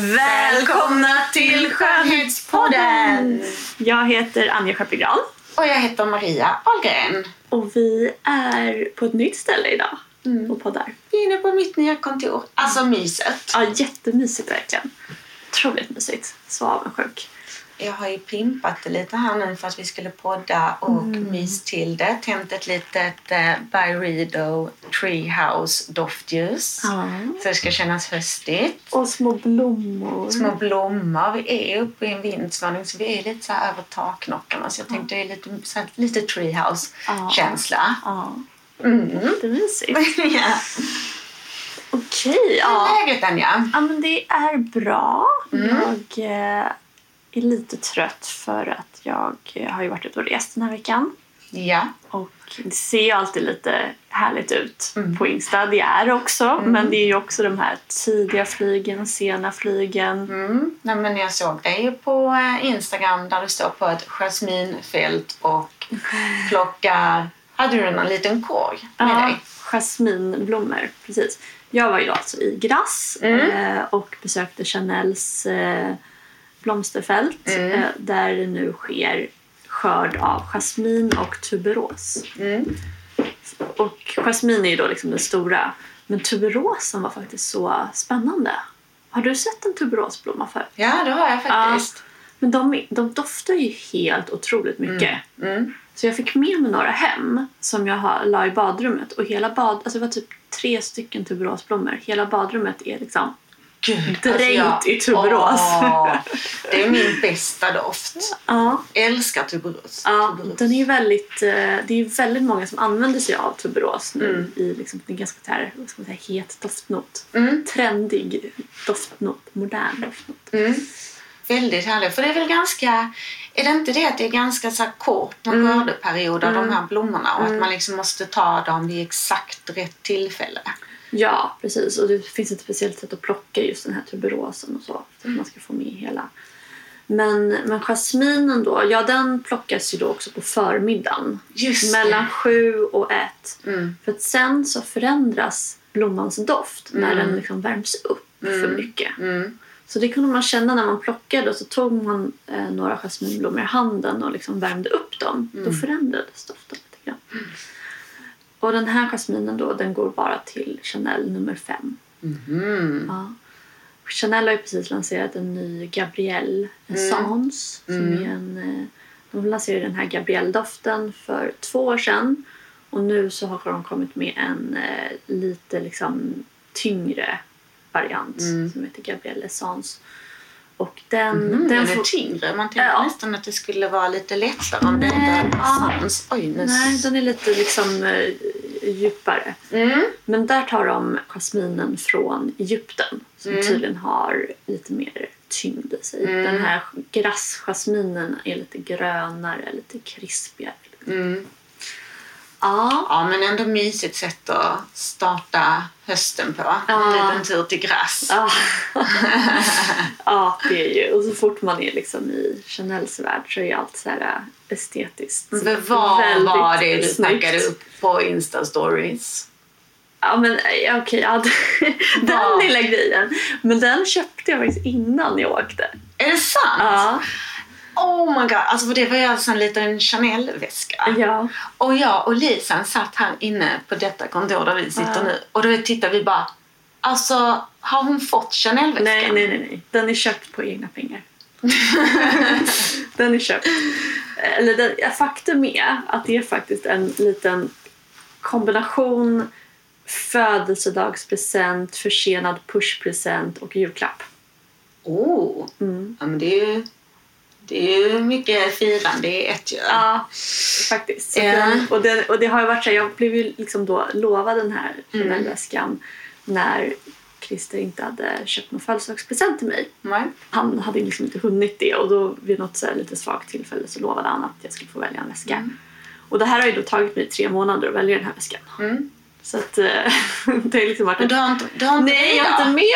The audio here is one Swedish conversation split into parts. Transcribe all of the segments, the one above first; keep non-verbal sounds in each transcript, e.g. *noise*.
Välkomna till Skönhetspodden! Jag heter Anja Schappegran Och jag heter Maria Ahlgren. och vi är på ett nytt ställe idag och poddar. Vi är inne på mitt nya kontor. Alltså myset. Ja, jättemysigt verkligen. Otroligt mysigt. Så avundsjuk. Jag har ju pimpat det lite här nu för att vi skulle podda och mys till det. Tänt ett litet eh, Byredo Treehouse doftljus. Ja. Så det ska kännas höstigt. Och små blommor. Små blommor. Vi är uppe i en vindsvåning så vi är lite så över taknockarna. Så jag tänkte det är lite, så här, lite treehouse-känsla. Ja, Mm. jättemysigt. *laughs* ja. Okej, Hur ja. är läget Anja? ja. men det är bra. Jag eh, är lite trött för att jag eh, har ju varit ute och rest den här veckan. Ja. Och det ser ju alltid lite härligt ut på Insta. Det är också. Men det är ju också de här tidiga flygen sena flygen. Mm. Nej, men jag såg dig på eh, Instagram där du står på ett jasminfält och *laughs* plockar... Hade du någon liten korg med Ja, dig? jasminblommor. Precis. Jag var ju alltså i Grasse eh, och besökte Chanels blomsterfält eh, där det nu sker skörd av jasmin och tuberos. Och jasmin är ju då liksom den stora. Men tuberosen var faktiskt så spännande. Har du sett en tuberosblomma förut? Ja, det har jag faktiskt. Men de, de doftar ju helt otroligt mycket. Mm. Så jag fick med mig några hem som jag har, la i badrummet. Och hela bad, alltså det var typ tre stycken tuberosblommor. Hela badrummet är liksom Gud, dränkt i tuberos. Åh, *laughs* det är min bästa doft. Ja, Älskar tuberos. ja tuberos. den är väldigt, eh, det är väldigt många som använder sig av tuberos nu i liksom en ganska här, vad ska man säga, het doftnot. Trendig doftnot, modern doftnot. Väldigt härligt. För det är väl ganska... Är det inte det att det är ganska så kort någon skördeperiod av de här blommorna och att man liksom måste ta dem vid exakt rätt tillfälle? Ja, precis. Och det finns ett speciellt sätt att plocka just den här tuberosen och så. Så att man ska få med hela. Men, men jasminen då, ja den plockas ju då också på förmiddagen. Just mellan sju och ett. För att sen så förändras blommans doft när den liksom värms upp för mycket. Så det kunde man känna när man plockade och så tog man eh, några jasminblommor i handen och liksom värmde upp dem. Då förändrades doften lite grann. Och den här jasminen då, den går bara till Chanel nummer fem. Ja. Chanel har ju precis lanserat en ny Gabrielle Essence. Som är en, eh, de lanserade den här Gabrielle-doften för två år sedan. Och nu så har de kommit med en eh, lite liksom tyngre variant som heter Gabrielle Essence. Och den, Mm, den den får- tyngre. Man tänkte Ja. nästan att det skulle vara lite lättare om Nej, inte ja. Oj, nu... Nej, den är lite liksom eh, djupare. Mm. Men där tar de jasminen från Egypten som Mm. tydligen har lite mer tyngd i sig. Den här grassjasminen är lite grönare, lite krispigare. Mm. Ja, Ja, men ändå mysigt sätt att starta hösten på. Ja. En liten tur till Grass. ja. *laughs* ja, det är ju. Och så fort man är liksom i Chanels värld så är allt så här äh, estetiskt. Så Men vad var det du taggade upp på Insta-stories? Ja men ja, okej, ja, *laughs* den Vad? lilla grejen. Men den köpte jag faktiskt innan jag åkte. Är det sant? Ja. Oh my god, alltså för det var ju alltså en liten Chanel-väska. Ja. Och jag och Lisan satt här inne på detta kontor där vi sitter Ja. nu och då tittade vi bara Alltså, har hon fått Chanel-väskan? Nej, nej, nej, nej. Den är köpt på egna pengar. *laughs* den är köpt. Eller den, ja, faktum är att det är faktiskt en liten kombination födelsedagspresent, försenad pushpresent och julklapp. Oh, Mm. ja, men det är ju, det är ju mycket firande i ett ju. Ja, faktiskt. Ja. den, och, den, och det har ju varit så jag blev ju liksom då lovad den här Mm. Chanel-väskan när Christer inte hade köpt någon födelsedagspresent till mig. Nej. Han hade liksom inte hunnit det och då vid något så lite svagt tillfälle så lovade han att jag skulle få välja en väska. Mm. Och det här har ju då tagit mig tre månader att välja den här väskan. Så att eh, *laughs* det har liksom varit... Men du har inte, du har inte Nej, jag har inte med mig!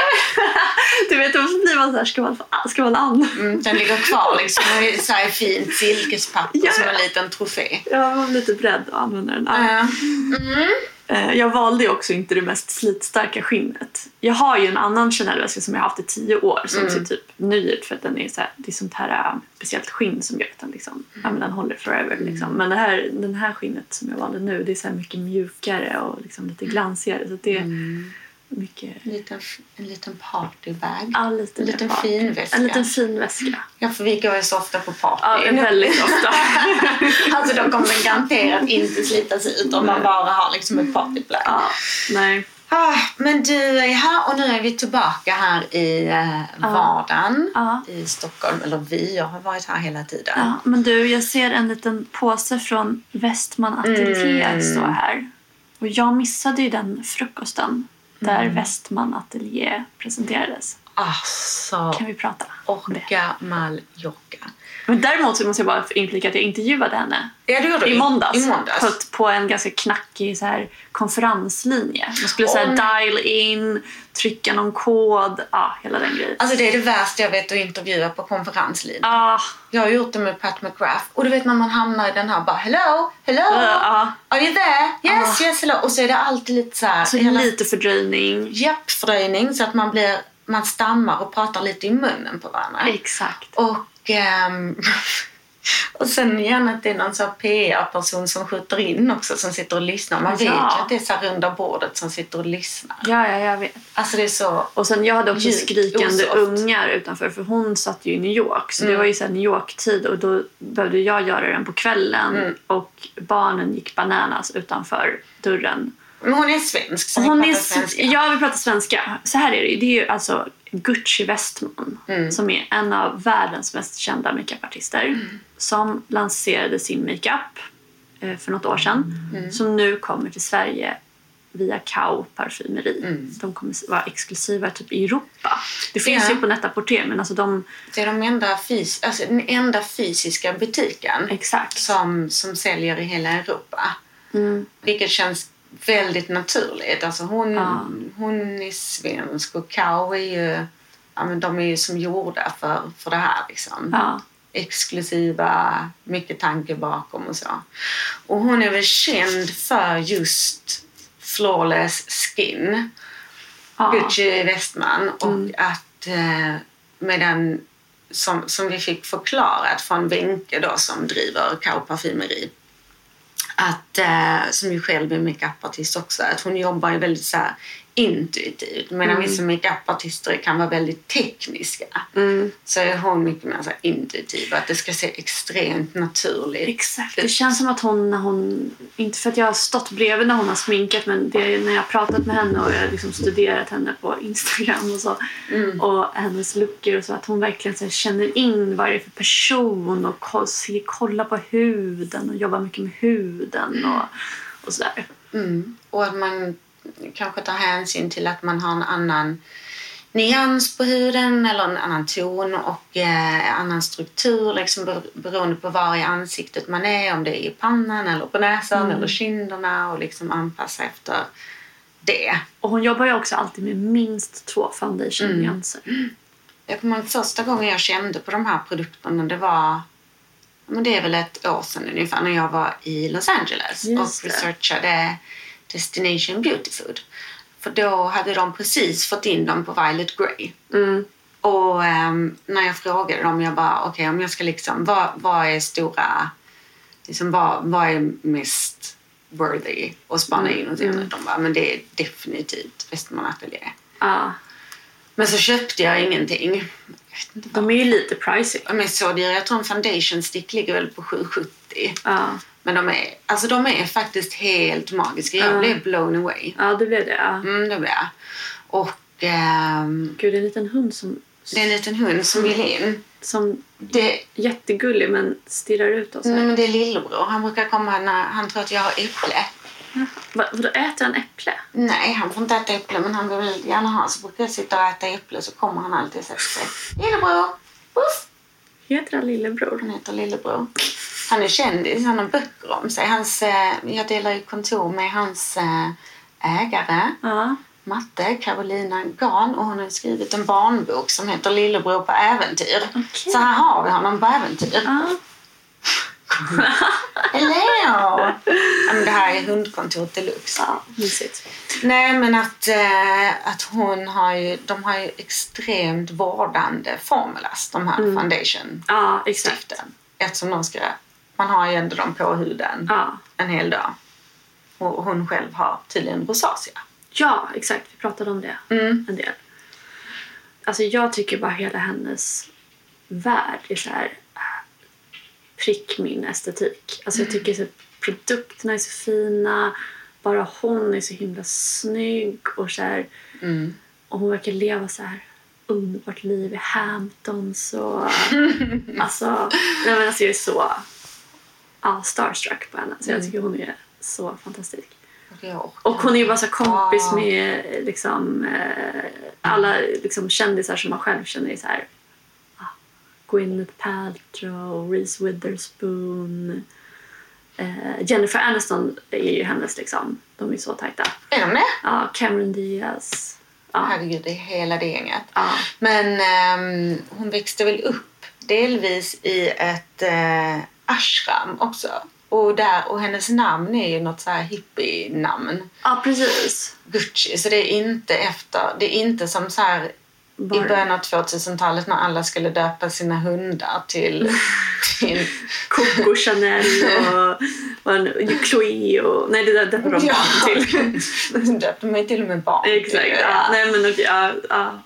*laughs* Du vet, då blir man så här, ska man, ska man an? Mm, den ligger kvar liksom i så här fint silkespapper Ja. som en liten trofé. Jag var lite beredd att använda den. Ja. Ja. Eh, Jag valde också inte det mest slitstarka skinnet. Jag har ju en annan Chanel-väska som jag har haft i tio år som ser typ ny ut för att den är så här, det är sånt här äh, speciellt skinn som gör att den, liksom, ja, men den håller forever. Liksom. Men det här, den här skinnet som jag valde nu det är så här mycket mjukare och liksom lite glansigare. Så det är mycket... En liten, en liten partybag. Ja, lite en liten mer fin party. väska. En liten fin väska. Ja, för vi går ju så ofta på party. Ja, väldigt ofta. *laughs* alltså då kommer den garanterat inte slitas ut om man bara har liksom ett partyplagg. ja, nej. Ah, men du är här och nu är vi tillbaka här i eh, vardagen Ja. i Stockholm. Eller vi, jag har varit här hela tiden. Ja, men du, jag ser en liten påse från Westman Atelier Mm. stå här. Och jag missade ju den frukosten där Mm. Westman Atelier presenterades. Alltså, Kan vi prata orka Mallorca. Men däremot så måste jag bara inflika att jag intervjuade henne Ja, det gjorde i måndags, I måndags. På, en ganska knackig så här, konferenslinje. Man skulle så här, Åh, dial in, trycka någon kod, ja, hela den grejen. Alltså det är det värsta jag vet att intervjua på konferenslinjen. Ah, Jag har gjort det med Pat McGrath. Och du vet när man hamnar i den här bara hello, hello, ja. are you there? Yes, yes, hello. Och så är det alltid lite så här. så hela- lite fördröjning. Japp, fördröjning så att man blir man stammar och pratar lite i munnen på varandra. Exakt. Och, ehm, *laughs* och sen igen att det är någon PR-person som skjuter in också som sitter och lyssnar. Man vet ju Ja. att det är så runda bordet som sitter och lyssnar. Ja, ja, jag vet. Alltså det är så... Och sen jag hade också Djupt skrikande osoft. ungar utanför för hon satt ju i New York. Så det var ju så New York-tid och då behövde jag göra den på kvällen. Och barnen gick bananas utanför dörren. Men hon är svensk så Hon ni är, pratar svenska. ja, vi pratar svenska. Så här är det ju. Det är ju alltså Gucci Westman som är en av världens mest kända makeupartister som lanserade sin makeup eh, för något år sedan som nu kommer till Sverige via Kao parfymeri. De kommer vara exklusiva typ i Europa. Det finns Ja. ju på Net-a-Porter men alltså de... Det är de enda, fys- alltså den enda fysiska butiken Exakt. som, som säljer i hela Europa. Vilket känns väldigt naturligt. Alltså hon, Ja. hon är svensk och Kao är ju, ja, men de är ju som gjorda för, för det här. Liksom. Ja. Exklusiva, mycket tanke bakom och så. Och hon är väl känd för just flawless skin. Ja. Gucci Westman och att eh, med den som, som vi fick förklarat från Wenke då som driver Kao parfymeri att, eh, som ju själv är makeupartist också, att hon jobbar ju väldigt så här intuitivt medan vissa makeupartister kan vara väldigt tekniska så är hon mycket mer så intuitiv att det ska se extremt naturligt Exakt. Det känns som att hon, när hon... Inte för att jag har stått bredvid när hon har sminkat men det är när jag har pratat med henne och jag har liksom studerat henne på Instagram och så. Och hennes looker och så. Att hon verkligen så känner in vad det är för person och kollar på huden och jobbar mycket med huden och, och sådär. Mm. Och att man kanske tar hänsyn till att man har en annan nyans på huden eller en annan ton och eh, annan struktur liksom ber- beroende på var i ansiktet man är. Om det är i pannan eller på näsan eller kinderna och liksom anpassa efter det. Och hon jobbar ju också alltid med minst två foundation-nyanser. Jag kommer ihåg första gången jag kände på de här produkterna det var men det är väl ett år sedan ungefär när jag var i Los Angeles Just och det. Destination Beauty Food. För då hade de precis fått in dem på Violet Grey. Och ehm, när jag frågade dem, jag bara okej om jag ska liksom, vad, vad är stora, liksom vad, vad är mest worthy att spana in och se? De bara, men det är definitivt Westman Atelier. Ja. Men så köpte jag ingenting. Jag. De är ju lite pricey. De är så dyra. Jag tror en foundation stick ligger väl på 770. Ja. Men de är, alltså de är faktiskt helt magiska. Jag Ja. blev blown away. Ja, det blev det. Ja. Mm, det blev jag. Och ehm, Gud, det är en liten hund som, det är en liten hund som vill in. som Det, jättegullig men stirrar ut oss. nej, här. men det är lillebror. Han brukar komma när han tror att jag har äpple. Va, vadå, äter han äpple? Nej, han får inte äta äpple men han vill gärna ha. Så brukar jag sitta och äta äpple så kommer han alltid och sätter sig. Lillebror! Puff! Heter han lillebror? Han heter Lillebror. Han är kändis, han har böcker om sig. Hans, eh, jag delar ju kontor med hans eh, ägare, Ja. Matte, Carolina Gahn och hon har skrivit en barnbok som heter Lillebror på äventyr. Okej. Så här har vi honom på äventyr. Ja. *laughs* Hello! ja, men det här är hundkontoret deluxe. ja, mysigt. Nej, men att, eh, att hon har ju, de har ju extremt vårdande formulas, de här foundation Ja, exakt. stiften. Eftersom de ska, man har ju ändå dem på huden Ja. en hel dag. Och hon själv har tydligen rosacea. ja, exakt. Vi pratade om det Mm. en del. Alltså jag tycker bara hela hennes värld är så här äh, prick min estetik. Alltså jag tycker så produkterna är så fina. Bara hon är så himla snygg och så här, och hon verkar leva så här underbart liv i Hamptons och *laughs* alltså, nej men alltså jag är så ja, starstruck på henne. Så jag tycker hon är så fantastisk. Och hon är ju bara så kompis Ja. med liksom, eh, alla liksom, kändisar som man själv känner. Så här, ah, Gwyneth Paltrow, Reese Witherspoon. Eh, Jennifer Aniston är ju hennes liksom. De är så tajta. Är de det? Ja, Cameron Diaz. Ja. Herregud, det är hela det gänget. Ja. Men ehm, hon växte väl upp delvis i ett eh, ashram också. Och, där, och hennes namn är ju något så här hippie-namn. ja, precis. Gucci. Så det är inte efter, det är inte som så här i början av 2000-talet när alla skulle döpa sina hundar till, *laughs* till Coco Chanel och, och Chloé och... Nej, det där döpte de Ja. barn till. döpte mig till och med barn. Exakt. till. Ja. Nej, men okej. Ja, ja.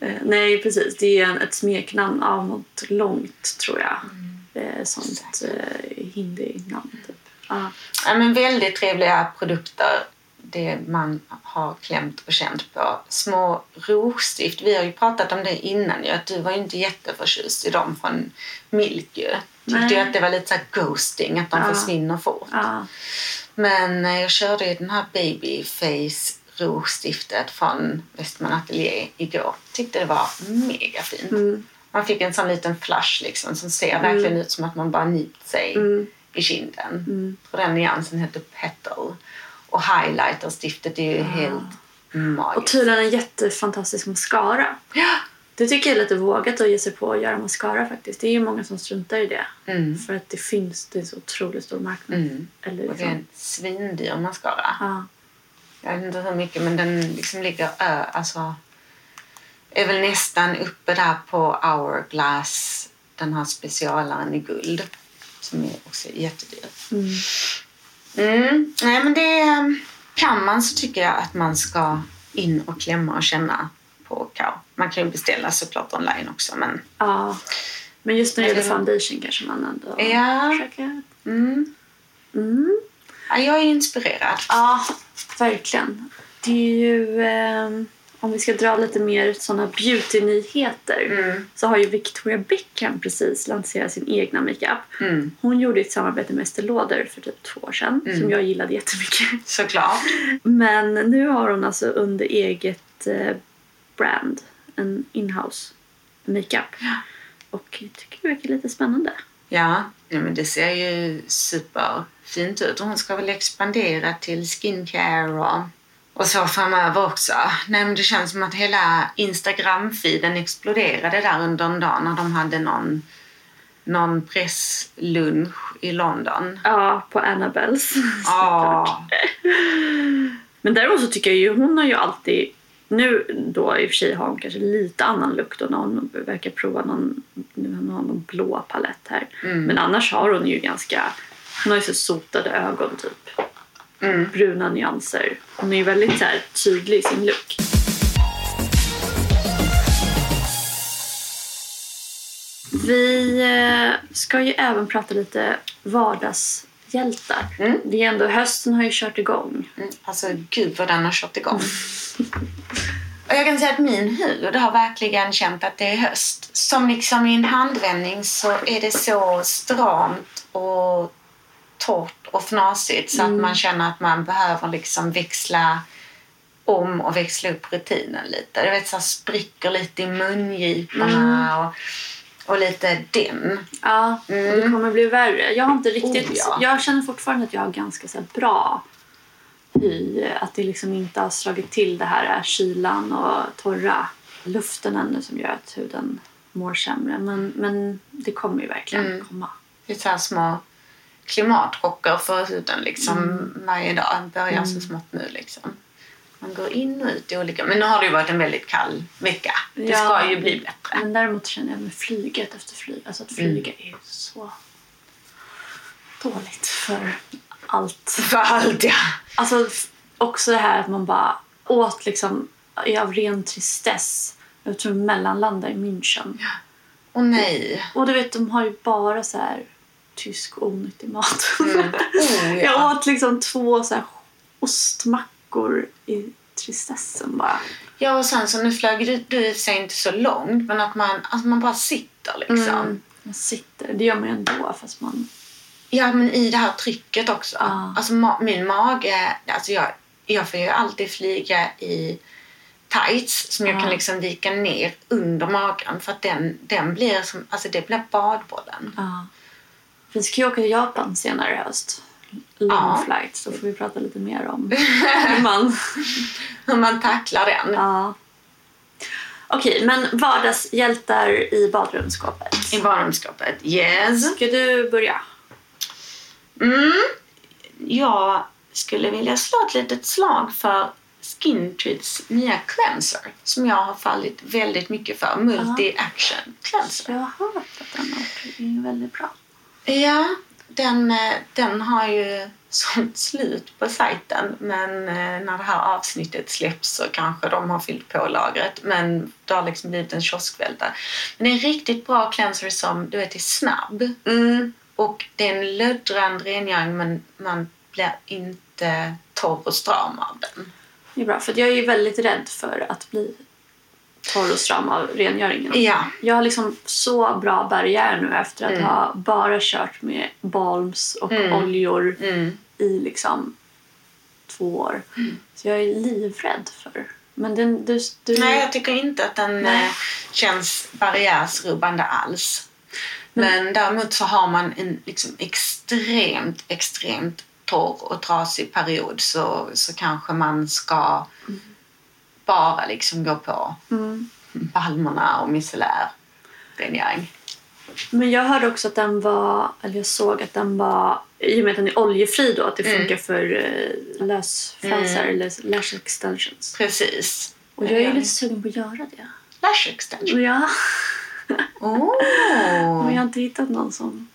Eh, Nej, precis. Det är en, ett smeknamn av något långt, tror jag. Det är sånt eh, hindi-namn, typ. Ja. Ja, men väldigt trevliga produkter. Det man har klämt och känt på. Små rouge-stift. Vi har ju pratat om det innan ju. Att du var ju inte jätteförtjust i dem från Milk ju. Tyckte ju att det var lite så ghosting. Att de Ja. försvinner fort. Ja. Men eh, jag körde ju den här Babyface rouge-stiftet från Westman Atelier igår. Tyckte det var mega fint. Mm. Man fick en sån liten flush liksom som ser verkligen ut som att man bara nypt sig Mm. i kinden. Och den nyansen heter Petal. Och highlighter-stiftet är ju helt Och magiskt. tydligen en jättefantastisk mascara. Ja. Det tycker jag är lite vågat att ge sig på att göra mascara faktiskt. Det är ju många som struntar i det. Mm. För att det finns, det är en så otroligt stor marknad. Mm. Eller Och det är en liksom, svindyr mascara. ja. Jag vet inte hur mycket men den liksom ligger ö, alltså är väl nästan uppe där på Hourglass, den här specialaren i guld som är också jättedyr. Mm. Nej men det kan man så tycker jag att man ska in och klämma och känna på Kao. Man kan ju beställa såklart online också men ja. Men just när det gäller foundation kanske man ändå Ja. försöker. mm. Mm. ja, jag är inspirerad. Ja, verkligen. Det är ju... ehm, om vi ska dra lite mer såna beauty-nyheter så har ju Victoria Beckham precis lanserat sin egna makeup. Mm. Hon gjorde ett samarbete med Estée Lauder för typ två år sedan som jag gillade jättemycket. Såklart. Men nu har hon alltså under eget eh, brand en inhouse makeup. Och jag tycker det verkar lite spännande. Ja, ja men det ser ju superfint ut. Och hon ska väl expandera till skincare och, och så framöver också. Nej, men det känns som att hela Instagram-feeden exploderade där under en dag när de hade någon, någon presslunch i London. Ja, på Annabelles. *laughs* Ja, Men däremot så tycker jag ju hon har ju alltid nu då i och för sig har hon kanske lite annan lukt när hon verkar prova någon, nu har hon någon blå palett här. Men annars har hon ju ganska, hon har ju så sotade ögon typ mm. bruna nyanser. Hon är väldigt så här, tydlig i sin look. Vi eh, ska ju även prata lite vardagshjältar. Mm. Det är ändå, hösten har ju kört igång. Mm. Alltså gud vad den har kört igång. *laughs* Och jag kan säga att min hud har verkligen känt att det är höst. Som liksom i en handvändning så är det så stramt och torrt och fnasigt så att man känner att man behöver liksom växla om och växla upp rutinen lite. Du vet så spricker lite i mungiporna och, och lite den. Ja, och det kommer bli värre. Jag har inte riktigt... Oh, ja. Jag känner fortfarande att jag har ganska så bra hy. Att det liksom inte har slagit till det här kylan och torra luften ännu som gör att huden mår sämre. Men, men det kommer ju verkligen Mm. komma. Det är så små klimatchocker för huden liksom Mm. varje dag. Börjar så smått nu liksom. Man går in och ut i olika... Men nu har det ju varit en väldigt kall vecka. Det Ja. ska ju bli bättre. Men däremot känner jag med flyget efter flyg. Alltså att flyga är ju så dåligt för allt. För allt ja. Alltså också det här att man bara åt liksom av ren tristess. Jag tror mellanlanda i München. Och nej. Och du vet, de har ju bara så här tysk onyttig mat. *laughs* Oh, Jag ja. åt liksom två så här ostmackor i tristessen bara. ja, och sen så nu flög du, du i sig inte så långt men att man, att man bara sitter liksom. Mm. Man sitter, det gör man ju ändå fast man... Ja, men i det här trycket också. Ja. Alltså ma- min mage, alltså jag, jag får ju alltid flyga i tights som jag Ja. kan liksom vika ner under magen för att den, den blir som, alltså det blir badbollen. Ja. Vi ska ju åka till Japan senare i höst. Long Ja. flight, så får vi prata lite mer om *laughs* hur man... Hur man tacklar den. Ja. Okej, men vardagshjältar i badrumsskåpet. I badrumsskåpet. Yes. Ska du börja? Mm. Jag skulle vilja slå ett litet slag för Skintreats nya cleanser som jag har fallit väldigt mycket för. Multi-action cleanser. Jag har hört att den är väldigt bra. Ja, den, eh, den har ju *laughs* sålt slut på sajten men eh, när det här avsnittet släpps så kanske de har fyllt på lagret. Men det har liksom blivit en kioskvältare. Men det är en riktigt bra cleanser som du vet är snabb. Och det är en löddrande rengöring men man blir inte torr och stram av den. Det är bra, för jag är ju väldigt rädd för att bli torr och stram av rengöringen. Ja. Jag har liksom så bra barriär nu efter att ha bara kört med balms och oljor i liksom två år. Så jag är livrädd för... Men den, du, du, Nej, jag tycker inte att den Nej. eh, känns barriärsrubbande alls. Men däremot så har man en liksom extremt, extremt torr och trasig period så, så kanske man ska bara liksom gå på balmerna och micellär rengöring. Men jag hörde också att den var, eller jag såg att den var, i och med att den är oljefri då, att det funkar för uh, lösfransar eller lash extensions. Precis. Och jag är ju lite sugen på att göra det. Lash extension. Ja, Oh. men jag har inte hittat någon som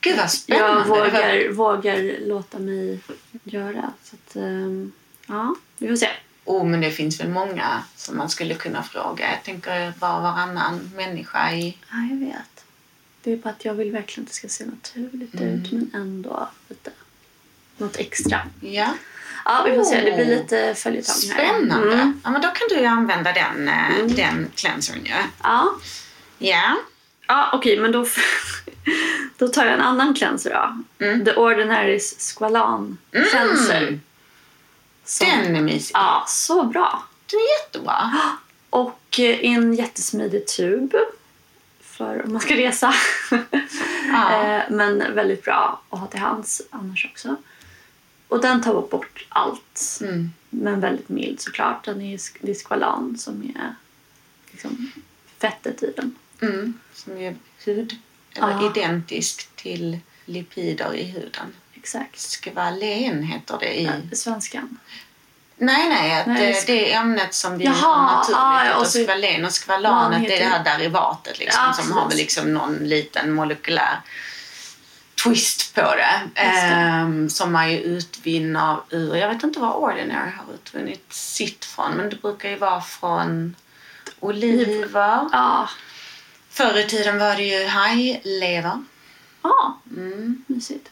Gud vad spännande. jag var- vågar, vågar låta mig göra. Så att, ehm, ja, vi får se. Oh, men det finns väl många som man skulle kunna fråga. Jag tänker var varannan människa i... Ja, jag vet. Det är bara att jag vill verkligen att det ska se naturligt Mm. ut men ändå lite något extra. Ja. Ja, vi får se. Det blir Oh. lite följetong här. Spännande. Mm. Ja, men då kan du ju använda den, eh, den cleansern ju. Ja, Ja. ja okej, men då, då tar jag en annan cleanser då. Mm. The Ordinary's Squalan Cleanser. Som- Den är mysig. Ja, så bra. Den är jättebra. *gasps* Och eh, en jättesmidig tub för om man ska resa. *laughs* Ja. Eh, Men väldigt bra att ha till hands annars också. Och den tar bort allt. Mm. Men väldigt mild såklart. Den är, det är skvalan som är liksom fettet i den. Mm. Som är hud, eller Ja. identisk till lipider i huden. Exakt. Skvalen heter det i... Ja. Svenskan. Nej, nej, att Nej, eh, det är ämnet som vi har naturligt. ah, ja, och så- skvalen och skvalanet det är det här derivatet liksom, Ja, som har liksom någon liten molekylär twist på det. Ehm, som man ju utvinner ur, jag vet inte var Ordinary har utvunnit sitt från men det brukar ju vara från oliver. Ja, Förr i tiden var det ju hajlever. Ja, Mm. mysigt.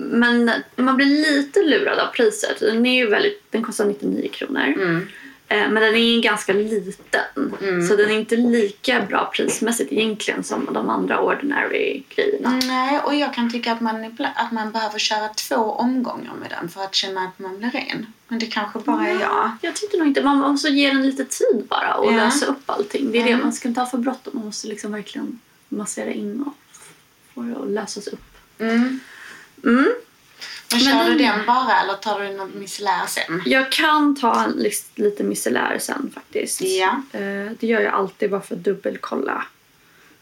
Men man blir lite lurad av priset. Den, är ju väldigt, den kostar 99 kronor. Mm. Eh, Men den är ganska liten. Så den är inte lika bra prismässigt egentligen som de andra ordinary grejerna. Nej, och jag kan tycka att man, att man behöver köra två omgångar med den för att känna att man blir ren. Men det kanske bara är jag. Jag tyckte nog inte. Man måste ge den lite tid bara och Ja. lösa upp allting. Det är det, Mm. man ska inte ha för bråttom. Man måste liksom verkligen massera in och få det att lösas upp. Mm. Mm. Men kör den- du den bara eller tar du något micellär sen? Jag kan ta lite micellär sen faktiskt. Ja. Eh, det gör jag alltid bara för att dubbelkolla.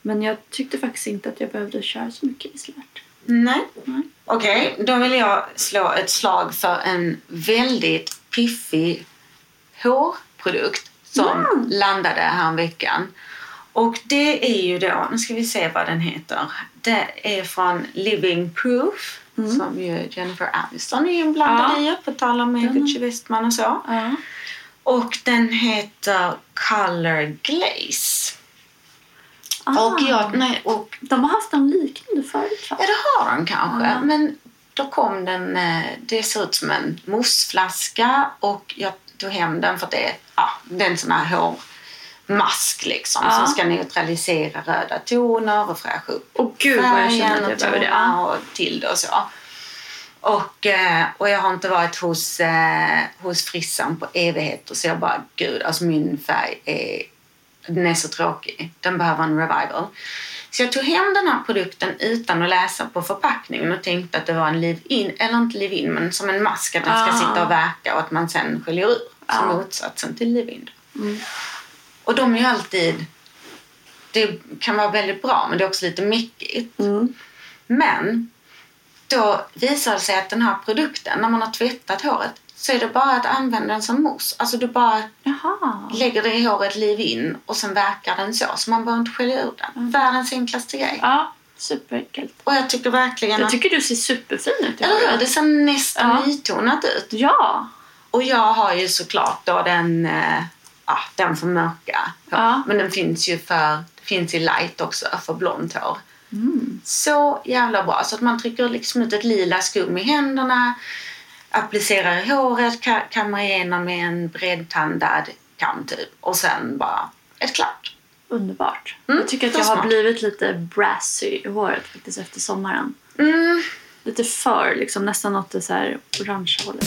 Men jag tyckte faktiskt inte att jag behövde köra så mycket micellärt. Nej. Nej. Okej, då vill jag slå ett slag för en väldigt piffig hårprodukt som Mm. landade här veckan. Och det är ju då, nu ska vi se vad den heter. Det är från Living Proof som ju Jennifer Aniston är inblandad Mm. Ja. i, på tal om Den- Gucci Westman och så. Ja. Och den heter Color Glaze. Ah. Och, jag, nej, och De har haft en liknande förut va? Ja, det har de kanske. Ja. Men då kom den, eh, det ser ut som en mousseflaska och jag tog hem den för att det är, ja, det är en sån här hårmask liksom Ja. som ska neutralisera röda toner och fräscha upp Åh gud vad jag känner att jag det. tonerna Ja. och till det och så. Och, eh, och jag har inte varit hos, eh, hos frissan på evigheter så jag bara, gud, alltså min färg är, den är så tråkig. Den behöver en revival. Så jag tog hem den här produkten utan att läsa på förpackningen och tänkte att det var en live-in, eller inte live-in, men som en mask, att den ska Ah. sitta och verka och att man sen sköljer ur. Som Ja. motsatsen till live-in. Och de är ju alltid, det kan vara väldigt bra men det är också lite mickigt. Mm. Men då visar det sig att den här produkten, när man har tvättat håret, så är det bara att använda den som mousse. Alltså du bara Jaha. lägger det i håret liv in och sen verkar den så. Så man behöver inte skölja ur den. Världens enklaste grej. Ja, superenkelt. Och jag tycker verkligen Jag att... tycker du ser superfin ut. Eller hur? Det ser nästan Ja. nytonat ut. Ja. Och jag har ju såklart då den, eh, ah, den för mörka. Ja. Men den finns ju för, finns i light också för blont hår. Mm. Så jävla bra. Så att man trycker liksom ut ett lila skum i händerna, applicerar i håret, ka- kammar igenom med en bredtandad kam typ. Och sen bara ett klart. Underbart. Mm, jag tycker att jag har smart. blivit lite brassy i håret faktiskt efter sommaren. Mm. Lite för liksom nästan åt det så här orangea hållet.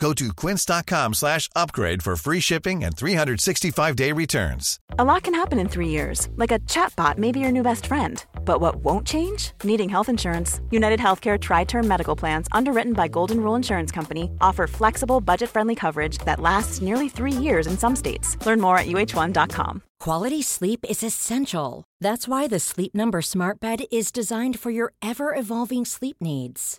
Go to quince.com slash upgrade for free shipping and 365-day returns. A lot can happen in three years, like a chatbot may be your new best friend. But what won't change? Needing health insurance. United Healthcare Tri Term Medical Plans, underwritten by Golden Rule Insurance Company, offer flexible, budget friendly coverage that lasts nearly three years in some states. Learn more at uh1.com. Quality sleep is essential. That's why the Sleep Number Smart Bed is designed for your ever evolving sleep needs.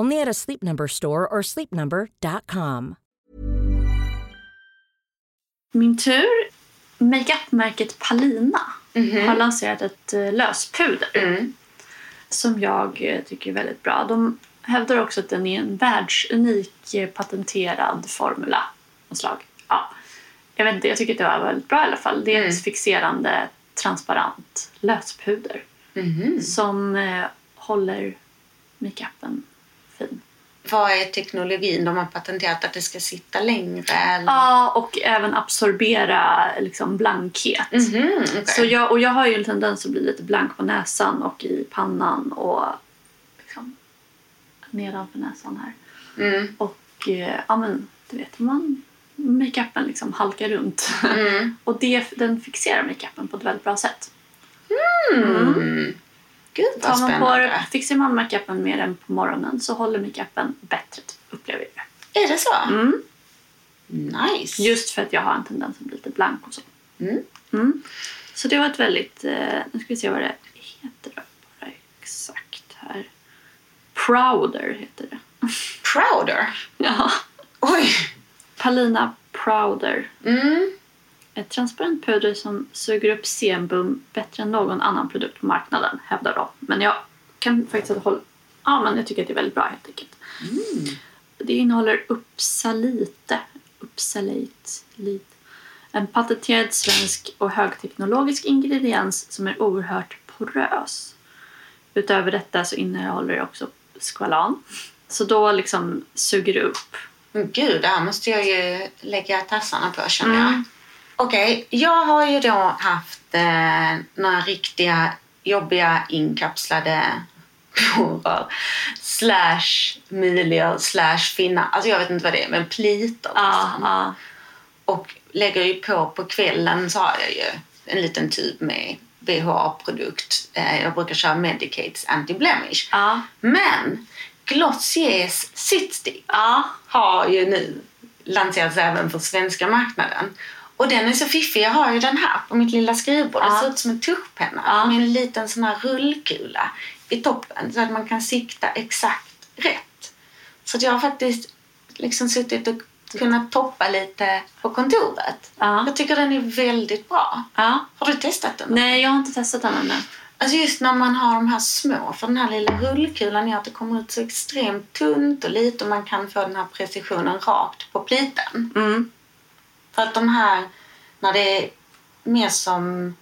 Only at a Sleep Number store or sleepnumber.com. Min tur. Makeupmärket Palina Mhm. har lanserat ett eh, löspuder Mm. som jag eh, tycker är väldigt bra. De hävdar också att den är en världsunik eh, patenterad formula. av Slag. Ja. Jag vet inte, jag tycker att det var väldigt bra i alla fall. Det är Mm. ett fixerande transparent löspuder Mhm. som eh, håller makeupen fin. vad är teknologin de har patenterat? Att det ska sitta längre? Eller? Ja, och även absorbera liksom, blankhet. Mhm, okej. Så jag, och jag har ju en tendens att bli lite blank på näsan och i pannan och liksom, nedanför näsan här. Mm. Och eh, ja men, du vet, man makeupen liksom halkar runt. Mm. *laughs* och det, den fixerar makeupen på ett väldigt bra sätt. Gud vad Tar man på, spännande. fixar man makeupen mer än på morgonen så håller makeupen bättre, upplever jag det. Är det så? Mm. Nice. Just för att jag har en tendens att bli lite blank och så. Mm. Mm. Så det var ett väldigt... Eh, nu ska vi se vad det heter då. Bara exakt här. Prouder heter det. Prouder. *laughs* Ja. Oj. Palina Prouder. Mm. Ett transparent puder som suger upp sebum bättre än någon annan produkt på marknaden, hävdar de. Men jag kan faktiskt hålla... Ja, men jag tycker att det är väldigt bra helt enkelt. Det innehåller Uppsalite. Uppsalate. Lit. En patenterad svensk och högteknologisk ingrediens som är oerhört porös. Utöver detta så innehåller det också skvalan. Så då liksom suger det upp. Gud, det här måste jag ju lägga tassarna på känner jag. Mm. Okej, jag har ju då haft eh, några riktiga jobbiga inkapslade porer slash mylier slash finnar. Alltså jag vet inte vad det är, men plitor. Liksom. ja. Och lägger ju på på kvällen så har jag ju en liten tub med BHA-produkt. Eh, jag brukar köra Medicates Anti-Blemish. Ja. Men Glossiers City har ju nu lanserats även för svenska marknaden. Och den är så fiffig. Jag har ju den här på mitt lilla skrivbord. Ja. Det ser ut som en tuschpenna Ja. med en liten sån här rullkula i toppen så att man kan sikta exakt rätt. Så jag har faktiskt liksom suttit och kunnat toppa lite på kontoret. Ja. Jag tycker den är väldigt bra. ja. Har du testat den? Nej, jag har inte testat den ännu. Alltså just när man har de här små, för den här lilla rullkulan gör att det kommer ut så extremt tunt och lite och man kan få den här precisionen rakt på pliten. Mm. För att de här, när det är mer som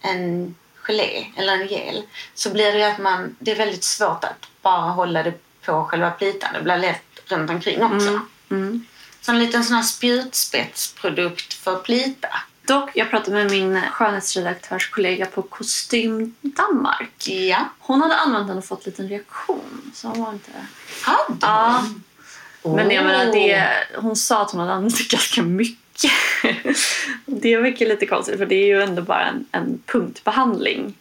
en gelé eller en gel så blir det att man, det är väldigt svårt att bara hålla det på själva plitan. Det blir lätt runt omkring också. Mm. Så en liten sån här spjutspetsprodukt för plita. Dock, jag pratade med min skönhetsredaktörskollega på Kostym Danmark. Ja. Hon hade använt den och fått en liten reaktion. Så hon var inte... Hade Ja. Men jag menar, Oh. det, hon sa att hon hade använt det *laughs* ganska mycket. det verkar lite konstigt för det är ju ändå bara en, en punktbehandling.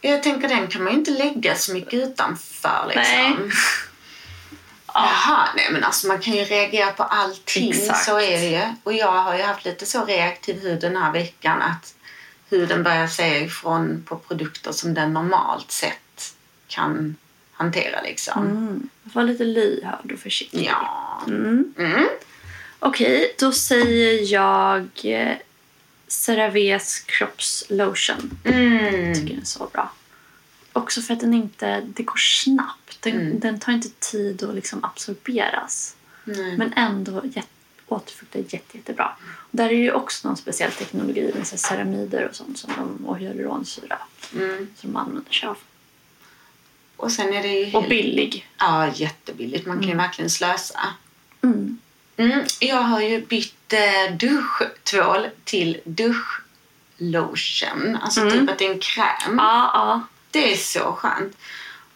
Jag tänker den kan man ju inte lägga så mycket utanför liksom. Nej. *laughs* Jaha, nej men alltså man kan ju reagera på allting. Exakt. Så är det ju. Och jag har ju haft lite så reaktiv hud den här veckan att huden börjar säga ifrån på produkter som den normalt sett kan hantera liksom. Mm. Var lite lyhörd och försiktig. Ja. Mm. Mm. Okej, då säger jag eh, CeraVes kroppslotion. Mm. tycker den är så bra. Också för att den inte, det går snabbt. Den, Mm. den tar inte tid att liksom absorberas. Nej. Men ändå återfuktar jätte, jättebra. Och där är det ju också någon speciell teknologi med så ceramider och sånt som de, och hyaluronsyra Mm. som de använder sig av. Och sen är det ju Och billig. Ja, jättebilligt. Man kan ju verkligen slösa. Mm. Mm, jag har ju bytt eh, duschtvål till duschlotion. Alltså Mm. typ att det är en kräm. Ja, ja. Det är så skönt.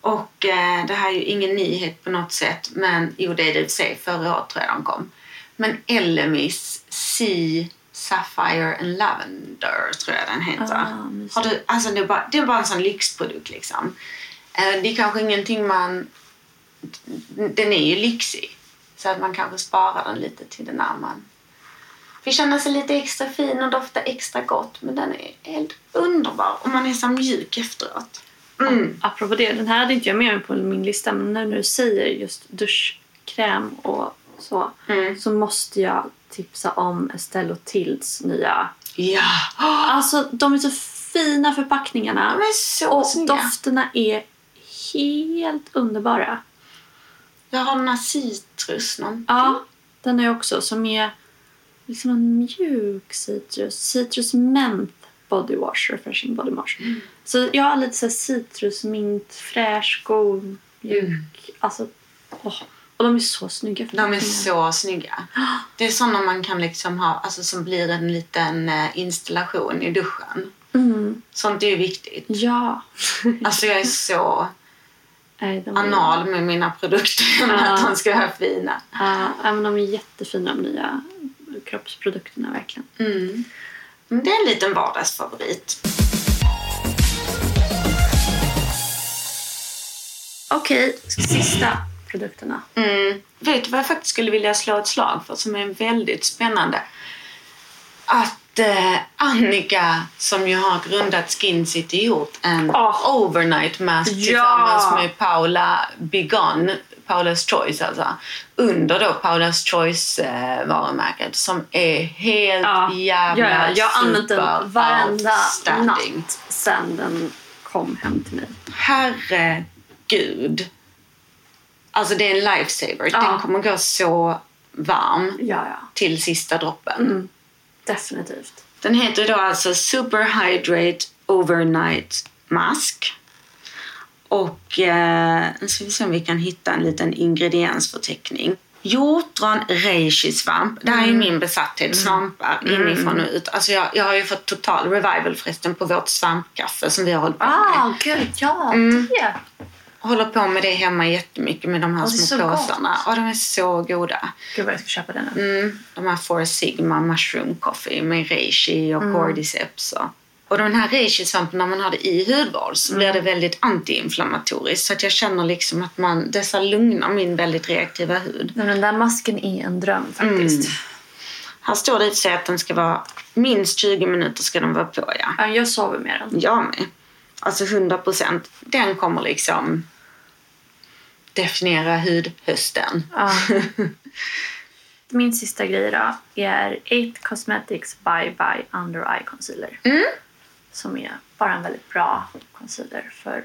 Och eh, det här är ju ingen nyhet på något sätt. Men jo, det är det i sig. Förra året tror jag de kom. Men Elemis Sea Sapphire and Lavender tror jag den heter. Ah, har du, alltså det, är bara, det är bara en sån lyxprodukt liksom. Eh, det är kanske ingenting man... Den är ju lyxig. Så att man kanske sparar den lite till den när man vill känna sig lite extra fin och dofta extra gott. Men den är helt underbar och man är så mjuk efteråt. Mm. Apropå det, den här hade inte jag med på min lista men när du säger just duschkräm och så Mm. så måste jag tipsa om Estelle Tills nya. Ja! Alltså de är så fina förpackningarna De är så och snygga. dofterna är helt underbara. Jag har den här citrus någon. Ja, den är också som är liksom en mjuk citrus. Citrus mint body wash, refreshing body wash. Så jag har lite så här citrusmint, fräsch, god, mjuk. Alltså Åh, och de är så snygga. De är så snygga. Det är sådana man kan liksom ha, alltså som blir en liten eh, installation i duschen. Mm. Sånt är ju viktigt. Ja. Alltså jag är så anal med mina produkter. *laughs* Ja. Att de ska vara fina. Ja, men de är jättefina de nya kroppsprodukterna verkligen. Mm. Det är en liten vardagsfavorit. Okej, sista produkterna. Mm. Vet du vad jag faktiskt skulle vilja slå ett slag för som är väldigt spännande? Att Annika som ju har grundat Skin City gjort en Ah. overnight mask Ja. tillsammans med Paula Bigon, Paula's Choice alltså, under då Paula's Choice eh, varumärket som är helt Ja, jävla ja, jag har använt den varenda natt sen den kom hem till mig. Herregud. Alltså det är en lifesaver. Ja. Den kommer gå så varm Ja, ja. till sista droppen. Mm. Definitivt. Den heter då alltså Super Hydrate Overnight Mask. Och eh, nu ska vi se om vi kan hitta en liten ingrediensförteckning. Hjortron, reishi-svamp. Det här är ju min besatthet. Svampar inifrån och ut. Alltså jag, jag har ju fått total revival förresten på vårt svampkaffe som vi har hållit på med. Ah, gud, ja, det. Håller på med det hemma jättemycket med de här små så påsarna. gott. Och de är så goda. Gud vad jag ska köpa den. Mm, de här Four Sigma Mushroom Coffee med reishi och cordyceps. Och, och den här reishi-svampen när man har det i hudvård så blir det väldigt antiinflammatoriskt. Så att jag känner liksom att man, dessa lugnar min väldigt reaktiva hud. Men den där masken är en dröm faktiskt. Här står det i att den ska vara minst 20 minuter ska den vara på. Ja, jag sover med den. Jag med. Alltså 100 procent. Den kommer liksom definiera hudhösten. Ja. *laughs* Min sista grej då är 8 Cosmetics Bye Bye Under Eye Concealer. Som är bara en väldigt bra concealer för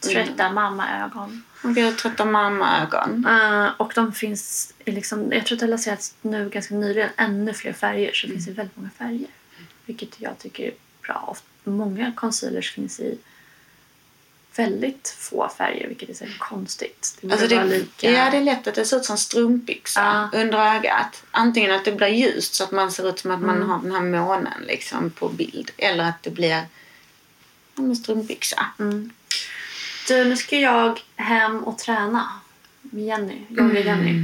trötta mammaögon. Och vi har trötta mammaögon. Uh, och de finns liksom, jag tror att det har lanserats nu ganska nyligen ännu fler färger så det finns i väldigt många färger. Vilket jag tycker är bra. Och många concealers finns i väldigt få färger vilket är så konstigt. Det Alltså det, lika... Ja, det är lätt att det ser ut som strumpbyxa Ja. under ögat. Antingen att det blir ljust så att man ser ut som att man Mm. har den här månen liksom på bild. Eller att det blir en strumpbyxa. Mm. Du, nu ska jag hem och träna med Jenny. Yoga Jenny.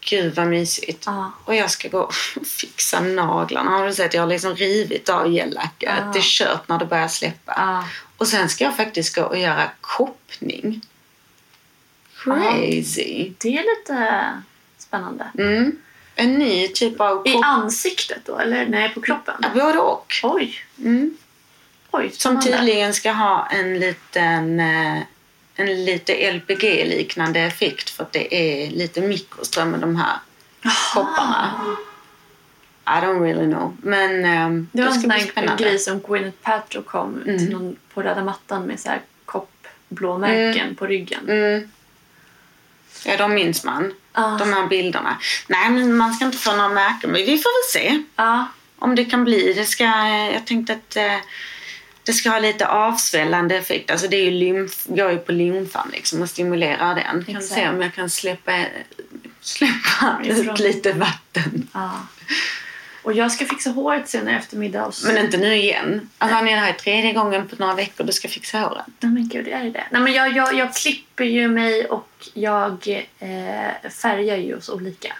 Gud vad mysigt. Ja. Och jag ska gå och *laughs* fixa naglarna. Har du sett? Jag har liksom rivit av gellacket. Ja. Det är kört när det börjar släppa. Ja. Och sen ska jag faktiskt gå och göra koppning. Crazy. Det är lite spännande. Mm. En ny typ av I kopp... ansiktet då? Eller nej, på kroppen? Ja, Både och. Oj. Mm. Oj, Som tydligen ska ha en liten eh, en lite LPG-liknande effekt för att det är lite mikroström med de här kopparna. I don't really know. Men eh, Det var en ska sån grej som Gwyneth Paltrow kom till någon, på röda mattan med så här koppblåmärken på ryggen. Mm. Ja, de minns man. Ah. De här bilderna. Nej, men man ska inte få några märken. Men vi får väl se Ja. om det kan bli. Det ska, jag tänkte att eh, det ska ha lite avsvällande effekt. Alltså det är ju lymf, går ju på lymfan liksom och stimulerar den. Kan Exakt. se om jag kan släppa, släppa *laughs* ut lite vatten. ja. Och jag ska fixa håret sen i eftermiddag. Så... Men inte nu igen. Alltså han är här tredje gången på några veckor du ska fixa håret. Nej men gud, är det det? Nej men jag, jag, jag klipper ju mig och jag eh, färgar ju oss olika.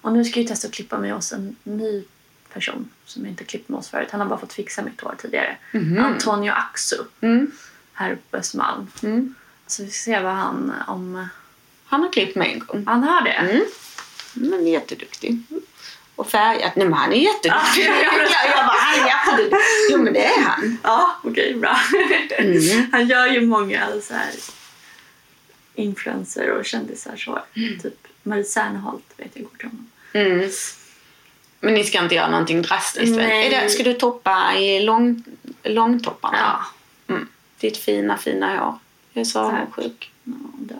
Och nu ska jag testa att klippa mig hos en ny person som jag inte klippt med oss förut. Han har bara fått fixa mitt hår tidigare. Antonio Axu. Mm. Här på Östermalm. Mm. Så vi får se vad han om... Han har klippt mig en gång. Han har det? Mm. Men jätteduktig. Och färgat. Nej men han är jätteduktig. Ah, ja, ja. jag, *laughs* jag bara, han är jätteduktig. Jo men det är han. Ja, okej, bra. Mm. Han gör ju många så här influencer och kändisars hår. Typ Marie Serneholt vet jag går till honom. Mm. Men ni ska inte göra någonting drastiskt? Nej. Det, ska du toppa i lång, långtopparna? Ja, Mm. Ditt fina, fina hår. Jag är så avundsjuk. ja.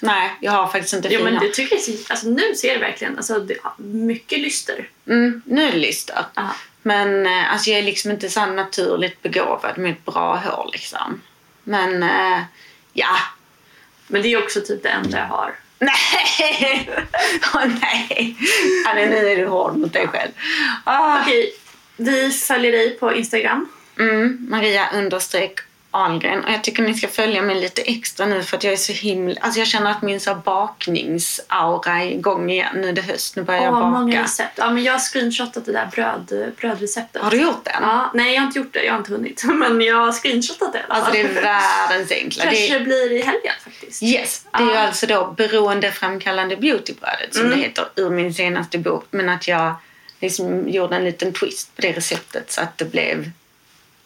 Nej, jag har faktiskt inte Jo fina. men det tycker jag alltså, nu ser det verkligen alltså, det, mycket lyster. mm, nu är det lister. Ja. Men eh, alltså, jag är liksom inte så naturligt begåvad med ett bra hår liksom. Men eh, ja, Men det är också typ det enda jag har Nej! *laughs* Åh nej! Annie, nu är du hård mot dig själv. Ah. Okej, vi följer dig på Instagram. Mm, Maria understreck Ahlgren. Och jag tycker ni ska följa mig lite extra nu för att jag är så himla... Alltså jag känner att min så bakningsaura är igång igen. Nu är det höst, nu börjar jag Åh, baka. många recept. Ja, men jag har screenshotat det där bröd, brödreceptet. Har du gjort den? Ja, nej, jag har inte gjort det. Jag har inte hunnit. *laughs* Men jag har screenshotat det Alltså det är världens enkla. Det Kanske blir i helgen faktiskt. yes, det är ju Ja. alltså då beroendeframkallande beautybrödet som det heter ur min senaste bok. Men att jag liksom gjorde en liten twist på det receptet så att det blev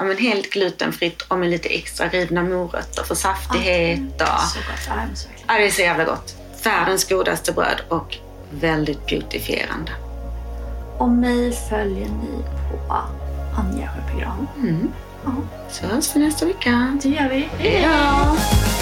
ja, men helt glutenfritt och med lite extra rivna morötter för saftighet. Och, Så gott. Ja, ja, det är så jävla gott. Världens godaste bröd och väldigt beautifierande. Och mig följer ni på Anja Sjöpegran. Så hörs vi nästa vecka. Det gör vi. Hej då!